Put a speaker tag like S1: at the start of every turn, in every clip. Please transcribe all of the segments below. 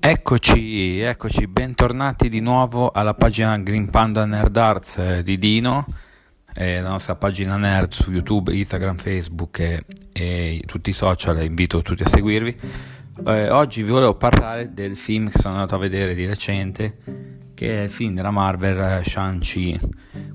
S1: Eccoci, eccoci, bentornati di nuovo alla pagina Green Panda Nerd Arts eh, di Dino, eh, la nostra pagina nerd su YouTube, Instagram, Facebook e, e tutti i social, invito tutti a seguirvi. Eh, oggi vi volevo parlare del film che sono andato a vedere di recente, che è il film della Marvel eh, Shang-Chi,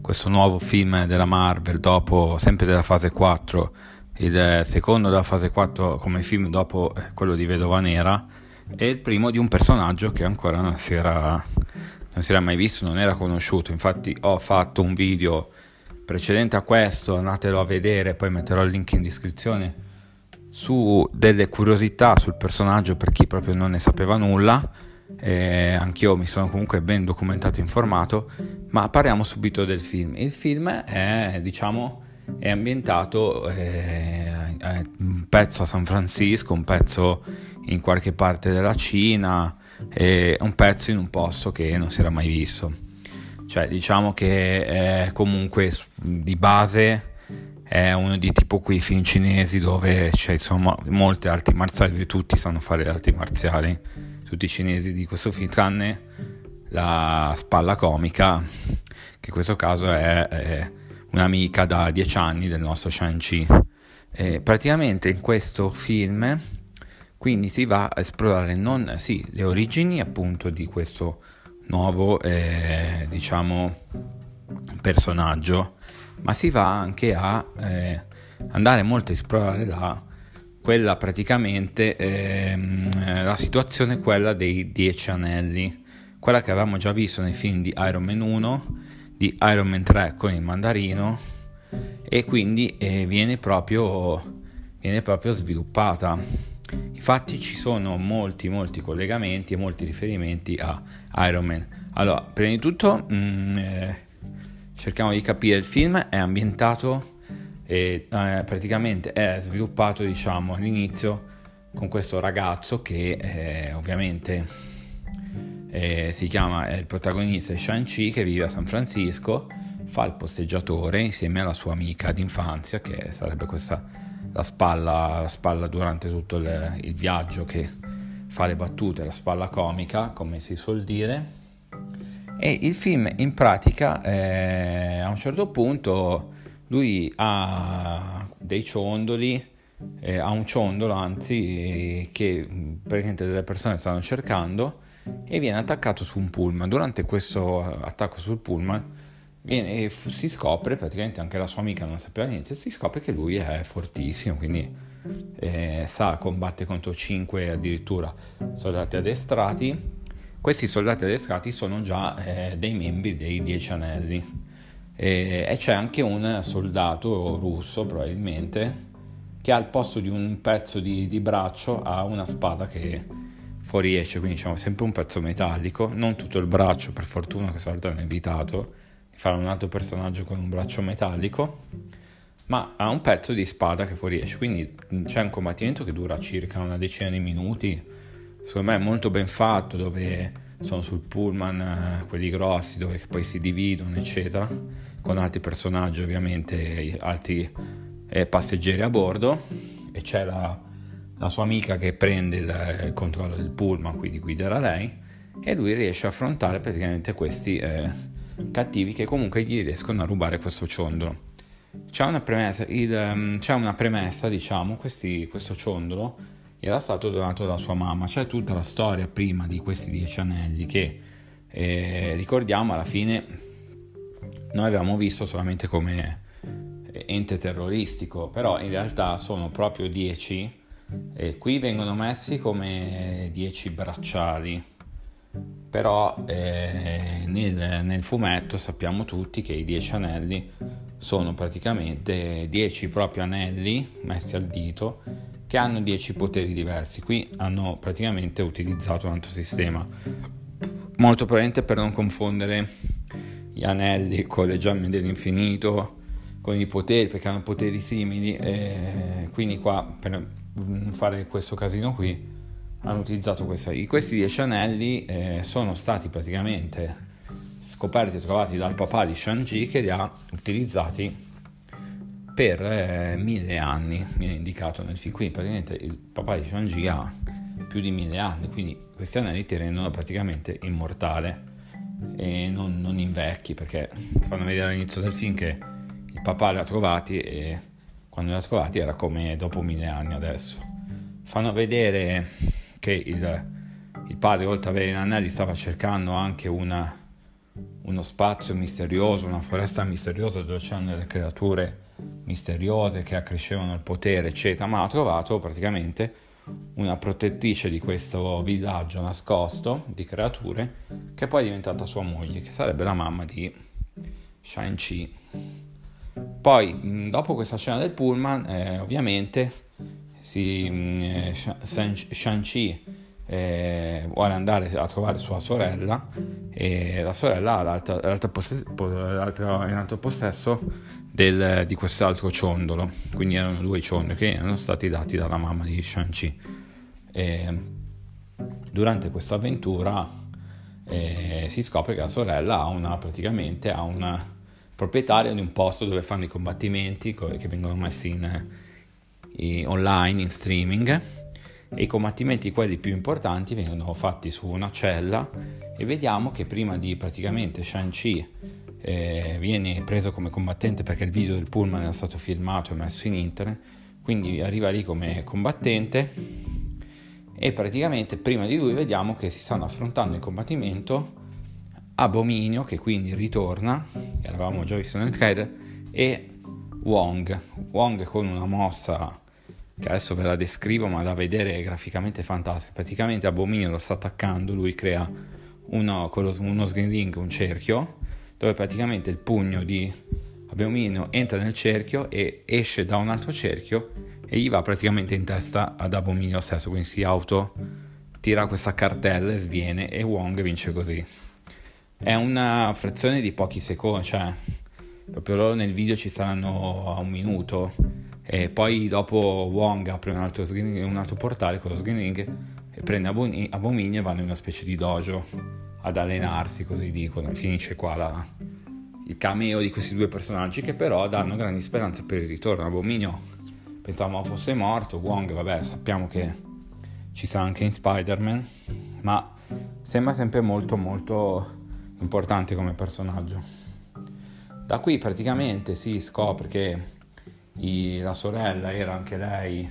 S1: questo nuovo film della Marvel dopo, sempre della fase 4, il secondo della fase 4 come film dopo eh, quello di Vedova Nera è il primo di un personaggio che ancora non si, era, non si era mai visto, non era conosciuto. Infatti ho fatto un video precedente a questo, andatelo a vedere, poi metterò il link in descrizione su delle curiosità sul personaggio per chi proprio non ne sapeva nulla. Eh, anch'io mi sono comunque ben documentato e informato, ma parliamo subito del film. Il film è, diciamo, è ambientato eh, un pezzo a San Francisco, un pezzo in qualche parte della Cina e un pezzo in un posto che non si era mai visto. Cioè, diciamo che comunque di base è uno di tipo quei film cinesi dove c'è insomma molte arti marziali, dove tutti sanno fare le arti marziali, tutti i cinesi di questo film, tranne la spalla comica, che in questo caso è, è un'amica da dieci anni del nostro Shang-Chi. E praticamente in questo film quindi si va a esplorare non, sì, le origini appunto di questo nuovo eh, diciamo personaggio, ma si va anche a eh, andare molto a esplorare la, quella praticamente ehm, la situazione quella dei dieci anelli, quella che avevamo già visto nei film di Iron Man 1, di Iron Man 3 con il mandarino e quindi eh, viene, proprio, viene proprio sviluppata. Infatti ci sono molti, molti collegamenti e molti riferimenti a Iron Man. Allora, prima di tutto mh, mm, eh, cerchiamo di capire il film, è ambientato e eh, praticamente è sviluppato, diciamo, all'inizio con questo ragazzo che eh, ovviamente eh, si chiama, il protagonista Shang-Chi che vive a San Francisco, fa il posteggiatore insieme alla sua amica d'infanzia che sarebbe questa la spalla, la spalla durante tutto il, il viaggio che fa le battute, la spalla comica, come si suol dire. E il film in pratica eh, a un certo punto lui ha dei ciondoli, eh, ha un ciondolo anzi che praticamente delle persone stanno cercando e viene attaccato su un pullman. Durante questo attacco sul pullman Viene, e si scopre, praticamente anche la sua amica non sapeva niente, si scopre che lui è fortissimo, quindi eh, sa, combatte contro 5 addirittura soldati addestrati. Questi soldati addestrati sono già eh, dei membri dei Dieci Anelli. E, e c'è anche un soldato russo probabilmente che al posto di un pezzo di, di braccio ha una spada che fuoriesce, quindi diciamo sempre un pezzo metallico, non tutto il braccio, per fortuna questa volta hanno evitato, fare un altro personaggio con un braccio metallico, ma ha un pezzo di spada che fuoriesce, quindi c'è un combattimento che dura circa una decina di minuti, secondo me è molto ben fatto, dove sono sul pullman eh, quelli grossi, dove poi si dividono, eccetera, con altri personaggi ovviamente, altri eh, passeggeri a bordo, e c'è la, la sua amica che prende il, il, controllo del pullman, quindi guiderà lei, e lui riesce a affrontare praticamente questi... Eh, cattivi che comunque gli riescono a rubare questo ciondolo. C'è una premessa, il, um, c'è una premessa diciamo, questi, questo ciondolo era stato donato da sua mamma, c'è tutta la storia prima di questi dieci anelli che eh, ricordiamo alla fine noi avevamo visto solamente come ente terroristico, però in realtà sono proprio dieci e qui vengono messi come dieci bracciali però eh, nel, nel, fumetto sappiamo tutti che i 10 anelli sono praticamente 10 propri anelli messi al dito che hanno 10 poteri diversi. Qui hanno praticamente utilizzato un altro sistema, molto probabilmente per non confondere gli anelli con le gemme dell'infinito, con i poteri, perché hanno poteri simili, e quindi qua per fare questo casino qui hanno utilizzato questa. Questi dieci anelli eh, sono stati praticamente scoperti e trovati dal papà di Shang-Chi che li ha utilizzati per eh, mille anni, viene indicato nel film. Quindi praticamente il papà di Shang-Chi ha più di mille anni, quindi questi anelli ti rendono praticamente immortale e non, non invecchi perché fanno vedere all'inizio del film che il papà li ha trovati e quando li ha trovati era come dopo mille anni adesso. Fanno vedere che il, il padre oltre ad avere gli anelli stava cercando anche una, uno spazio misterioso, una foresta misteriosa dove c'erano delle creature misteriose che accrescevano il potere, eccetera, ma ha trovato praticamente una protettrice di questo villaggio nascosto di creature che poi è diventata sua moglie, che sarebbe la mamma di Shang-Chi. Poi, dopo questa scena del pullman, eh, ovviamente, si, eh, Shang-Chi eh, vuole andare a trovare sua sorella e la sorella ha l'altro, l'altro possess- l'altro, in altro possesso del, di quest'altro ciondolo, quindi erano due ciondoli che erano stati dati dalla mamma di Shang-Chi. E durante questa avventura eh, si scopre che la sorella ha una, praticamente ha una proprietaria di un posto dove fanno i combattimenti che vengono messi in online, in streaming e i combattimenti quelli più importanti vengono fatti su una cella e vediamo che prima di praticamente Shang-Chi eh, viene preso come combattente perché il video del pullman era stato filmato e messo in internet quindi arriva lì come combattente e praticamente prima di lui vediamo che si stanno affrontando in combattimento Abominio che quindi ritorna eravamo già visto nel trailer e Wong. Wong con una mossa che adesso ve la descrivo ma da vedere è graficamente fantastica. Praticamente Abominio lo sta attaccando, lui crea uno, uno screen ring, un cerchio, dove praticamente il pugno di Abominio entra nel cerchio e esce da un altro cerchio e gli va praticamente in testa ad Abominio stesso, quindi si auto tira questa cartella e sviene e Wong vince così. È una frazione di pochi secondi, cioè proprio loro nel video ci saranno a un minuto e poi dopo Wong apre un altro, un altro portale con lo screening e prende Abominio e vanno in una specie di dojo ad allenarsi, così dicono. Finisce qua la, il cameo di questi due personaggi che però danno grandi speranze per il ritorno. Abominio pensavamo fosse morto, Wong vabbè sappiamo che ci sarà anche in Spider-Man, ma sembra sempre molto molto importante come personaggio. Da qui praticamente si scopre che i, la sorella era anche lei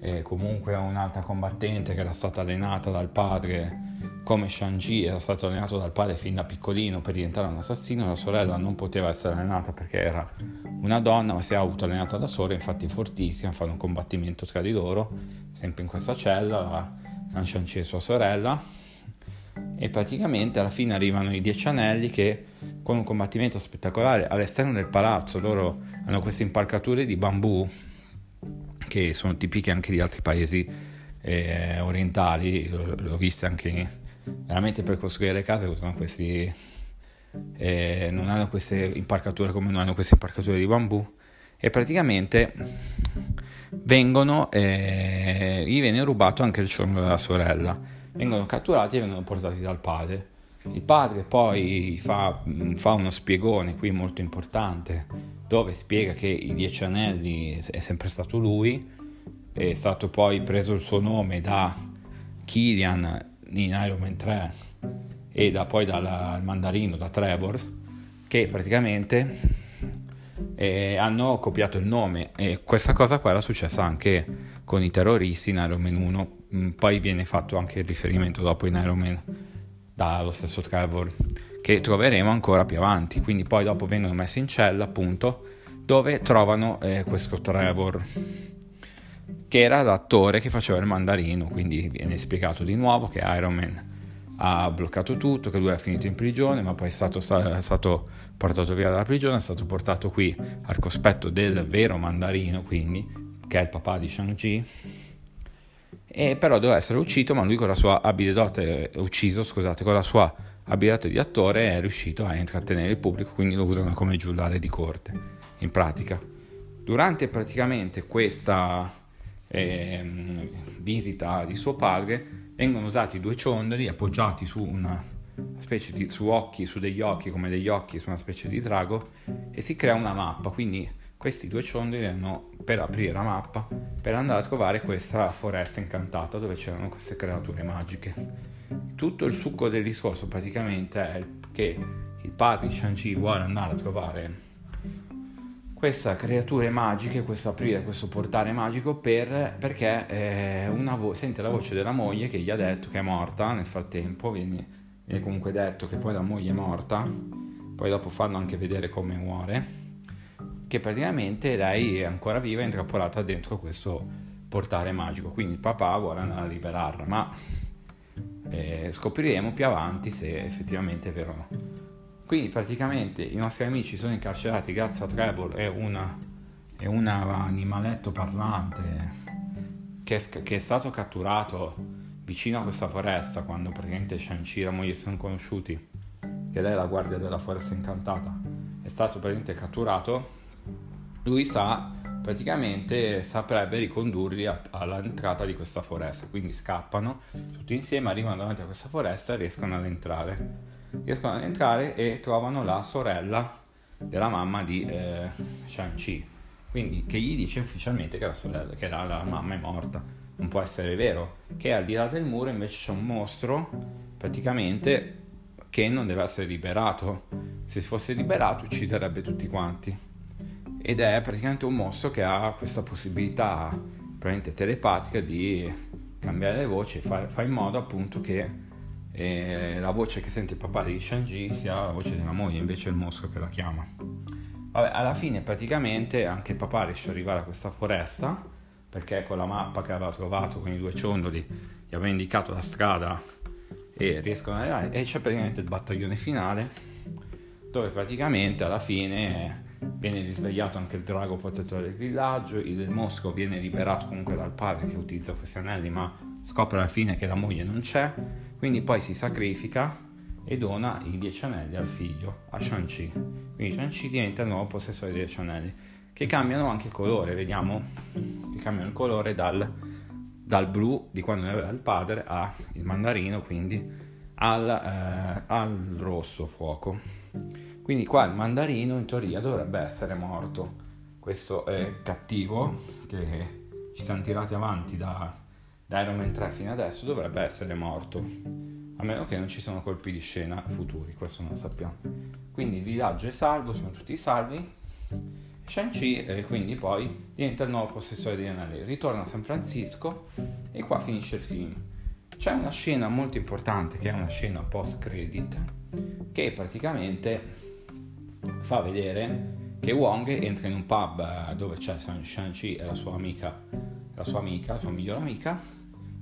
S1: eh, comunque un'alta combattente che era stata allenata dal padre come Shang-Chi era stato allenato dal padre fin da piccolino per diventare un assassino, la sorella non poteva essere allenata perché era una donna, ma si è autoallenata da sola, infatti è fortissima, fanno un combattimento tra di loro, sempre in questa cella, la Shang-Chi e sua sorella, e praticamente alla fine arrivano i dieci anelli che con un combattimento spettacolare. All'esterno del palazzo loro hanno queste impalcature di bambù che sono tipiche anche di altri paesi eh, orientali, ho viste anche veramente per costruire le case usano questi eh, non hanno queste impalcature come noi hanno queste impalcature di bambù. E praticamente vengono eh, gli viene rubato anche il ciondolo della sorella. Vengono catturati e vengono portati dal padre il padre poi fa, fa, uno spiegone qui molto importante dove spiega che i dieci anelli è sempre stato lui, è stato poi preso il suo nome da Killian in Iron Man 3 e da, poi dal mandarino, da Trevor, che praticamente eh, hanno copiato il nome. E questa cosa qua era successa anche con i terroristi in Iron Man 1, mm, poi viene fatto anche il riferimento dopo in Iron Man dallo stesso Trevor che troveremo ancora più avanti. Quindi poi dopo vengono messi in cella appunto dove trovano eh, questo Trevor che era l'attore che faceva il mandarino. Quindi viene spiegato di nuovo che Iron Man ha bloccato tutto, che lui è finito in prigione, ma poi è stato, è stato, portato via dalla prigione, è stato portato qui al cospetto del vero mandarino, quindi, che è il papà di Shang-Chi, e però doveva essere ucciso, ma lui con la sua abilità, ucciso, scusate, con la sua abilità di attore è riuscito a intrattenere il pubblico, quindi lo usano come giullare di corte, in pratica. Durante praticamente questa eh, visita di suo padre vengono usati due ciondoli appoggiati su una specie di su occhi, su degli occhi, come degli occhi su una specie di drago e si crea una mappa, quindi questi due ciondoli erano per aprire la mappa, per andare a trovare questa foresta incantata dove c'erano queste creature magiche. Tutto il succo del discorso praticamente è che il padre di Shang-Chi vuole andare a trovare queste creature magiche, questo aprire questo portale magico per, perché eh, vo- sente la voce della moglie che gli ha detto che è morta nel frattempo, viene, viene, comunque detto che poi la moglie è morta, poi dopo fanno anche vedere come muore, che praticamente lei è ancora viva e intrappolata dentro questo portale magico, quindi il papà vuole andare a liberarla, ma eh, scopriremo più avanti se effettivamente è vero o no. Quindi praticamente i nostri amici sono incarcerati grazie a Trevor e una, un animaletto parlante che è, che è, stato catturato vicino a questa foresta quando praticamente Shang-Chi e la moglie sono conosciuti, che lei è la guardia della foresta incantata, è stato praticamente catturato, lui sta praticamente saprebbe ricondurli a, all'entrata di questa foresta, quindi scappano tutti insieme, arrivano davanti a questa foresta e riescono ad entrare riescono ad entrare e trovano la sorella della mamma di eh, Shang-Chi. Quindi che gli dice ufficialmente che la, sorella, che la, la mamma è morta. Non può essere vero. Che al di là del muro invece c'è un mostro, praticamente, che non deve essere liberato. Se fosse liberato ucciderebbe tutti quanti. Ed è praticamente un mostro che ha questa possibilità, probabilmente telepatica, di cambiare le voci e fare, fa in modo appunto che e la voce che sente il papà di Shang-Chi sia la voce della moglie, invece è il mostro che la chiama. Vabbè, alla fine praticamente anche il papà riesce ad arrivare a questa foresta perché con la mappa che aveva trovato con i due ciondoli gli aveva indicato la strada e riescono ad arrivare e c'è praticamente il battaglione finale dove praticamente alla fine viene risvegliato anche il drago protettore del villaggio, il mosco viene liberato comunque dal padre che utilizza questi anelli ma scopre alla fine che la moglie non c'è quindi poi si sacrifica e dona i dieci anelli al figlio, a Shang-Chi. Quindi Shang-Chi diventa il nuovo possessore dei dieci anelli, che cambiano anche il colore, vediamo che cambiano il colore dal, dal blu di quando ne aveva il padre al mandarino, quindi al, eh, al rosso fuoco. Quindi qua il mandarino in teoria dovrebbe essere morto. Questo è cattivo che ci siamo tirati avanti da da Iron Man 3 fino adesso dovrebbe essere morto, a meno che non ci siano colpi di scena futuri, questo non lo sappiamo. Quindi il villaggio è salvo, sono tutti salvi. Shang-Chi eh, quindi poi diventa il nuovo possessore degli anelli, ritorna a San Francisco e qua finisce il film. C'è una scena molto importante che è una scena post-credit che praticamente fa vedere che Wong entra in un pub dove c'è Shang-Chi e la sua amica, la sua amica, la sua migliore amica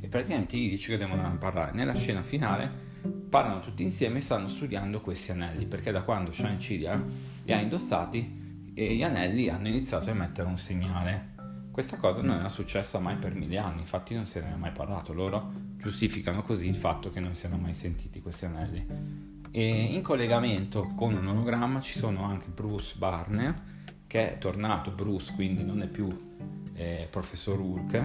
S1: e praticamente gli dice che devono parlare. Nella scena finale parlano tutti insieme e stanno studiando questi anelli perché da quando Shang-Chi li ha, li ha indossati gli anelli hanno iniziato a emettere un segnale. Questa cosa non era successa mai per mille anni, infatti non se ne è mai parlato. Loro giustificano così il fatto che non siano mai sentiti questi anelli. E in collegamento con un ologramma ci sono anche Bruce Barner, che è tornato Bruce, quindi non è più eh, Professor Hulk,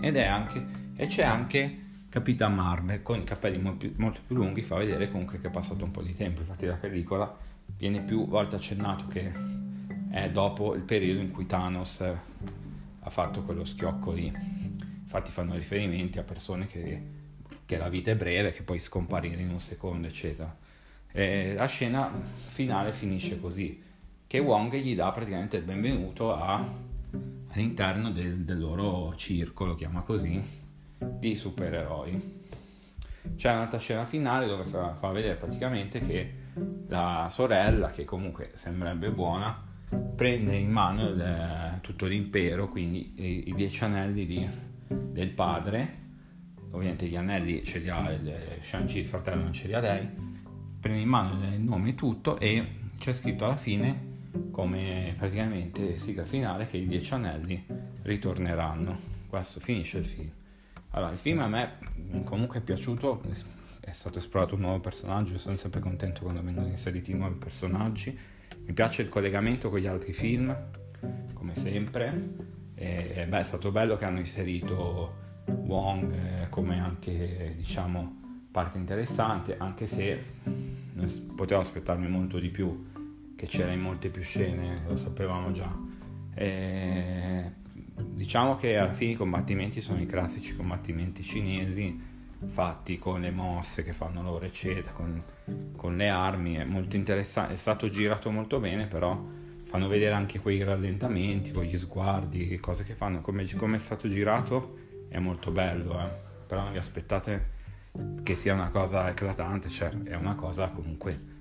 S1: ed è anche e c'è anche Capitan Marvel con i capelli molto più, molto più lunghi, fa vedere comunque che è passato un po' di tempo, infatti la pellicola viene più volte accennato che è dopo il periodo in cui Thanos ha fatto quello schiocco lì. Infatti fanno riferimenti a persone che, che la vita è breve, che puoi scomparire in un secondo, eccetera. E la scena finale finisce così, che Wong gli dà praticamente il benvenuto a, all'interno del, del loro circolo, chiama così, di supereroi. C'è un'altra scena finale dove fa, fa vedere praticamente che la sorella, che comunque sembrerebbe buona, prende in mano il, tutto l'impero, quindi i, i dieci anelli di, del padre, ovviamente gli anelli ce li ha il Shang-Chi, il fratello non ce li ha lei, prende in mano il nome e tutto e c'è scritto alla fine come praticamente sigla finale che i dieci anelli ritorneranno. Questo finisce il film. Allora, il film a me comunque è piaciuto, è stato esplorato un nuovo personaggio, sono sempre contento quando vengono inseriti nuovi personaggi. Mi piace il collegamento con gli altri film, come sempre. E, beh, è stato bello che hanno inserito Wong eh, come anche, diciamo, parte interessante, anche se potevo aspettarmi molto di più, che c'era in molte più scene, lo sapevamo già. E diciamo che alla fine i combattimenti sono i classici combattimenti cinesi fatti con le mosse che fanno loro eccetera con, con le armi è molto interessante è stato girato molto bene però fanno vedere anche quei rallentamenti con gli sguardi cose che fanno come, come è stato girato è molto bello eh. però non vi aspettate che sia una cosa eclatante cioè è una cosa comunque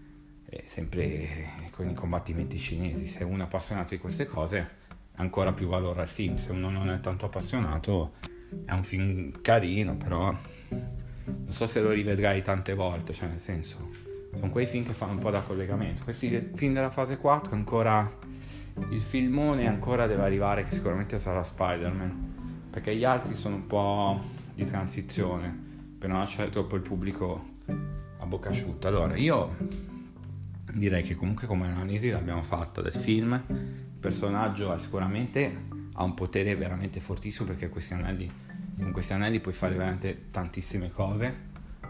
S1: sempre con i combattimenti cinesi. Se uno è appassionato di queste cose ancora più valore al film. Se uno non è tanto appassionato è un film carino però non so se lo rivedrai tante volte, cioè nel senso, sono quei film che fanno un po' da collegamento. Questi film della fase 4 ancora, il filmone ancora deve arrivare che sicuramente sarà Spider-Man, perché gli altri sono un po' di transizione, per non lasciare troppo il pubblico a bocca asciutta. Allora, io direi che comunque come analisi l'abbiamo fatta del film, il personaggio è sicuramente ha un potere veramente fortissimo perché questi anelli con questi anelli puoi fare veramente tantissime cose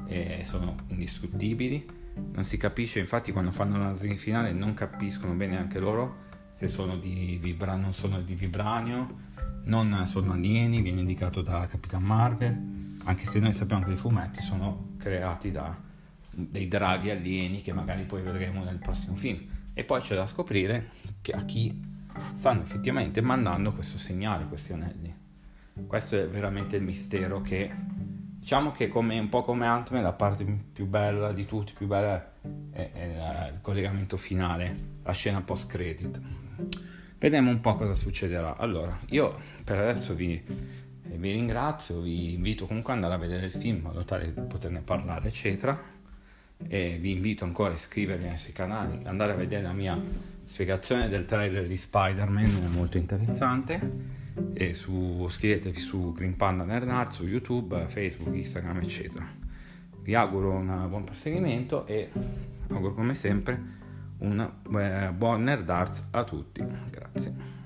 S1: e sono indistruttibili. Non si capisce, infatti, quando fanno l'analisi finale non capiscono bene anche loro se sono di vibra- non sono di vibranio, non sono alieni, viene indicato da Capitan Marvel, anche se noi sappiamo che i fumetti sono creati da dei draghi alieni che magari poi vedremo nel prossimo film. E poi c'è da scoprire a chi stanno effettivamente mandando questo segnale, questi anelli. Questo è veramente il mistero che diciamo che come, un po' come Ant-Man la parte più bella di tutti, più bella è, è il collegamento finale, la scena post Vedremo un po' cosa succederà. Allora, io per adesso vi, vi ringrazio, vi invito comunque ad andare a vedere il film in modo tale da poterne parlare, eccetera. E vi invito ancora a iscrivervi ai nostri canali, andare a vedere la mia spiegazione del trailer di Spider-Man, è molto interessante e su, iscrivetevi su Green Panda Nerd su YouTube, Facebook, Instagram eccetera. Vi auguro un buon proseguimento e auguro come sempre un buon Nerd a tutti. Grazie.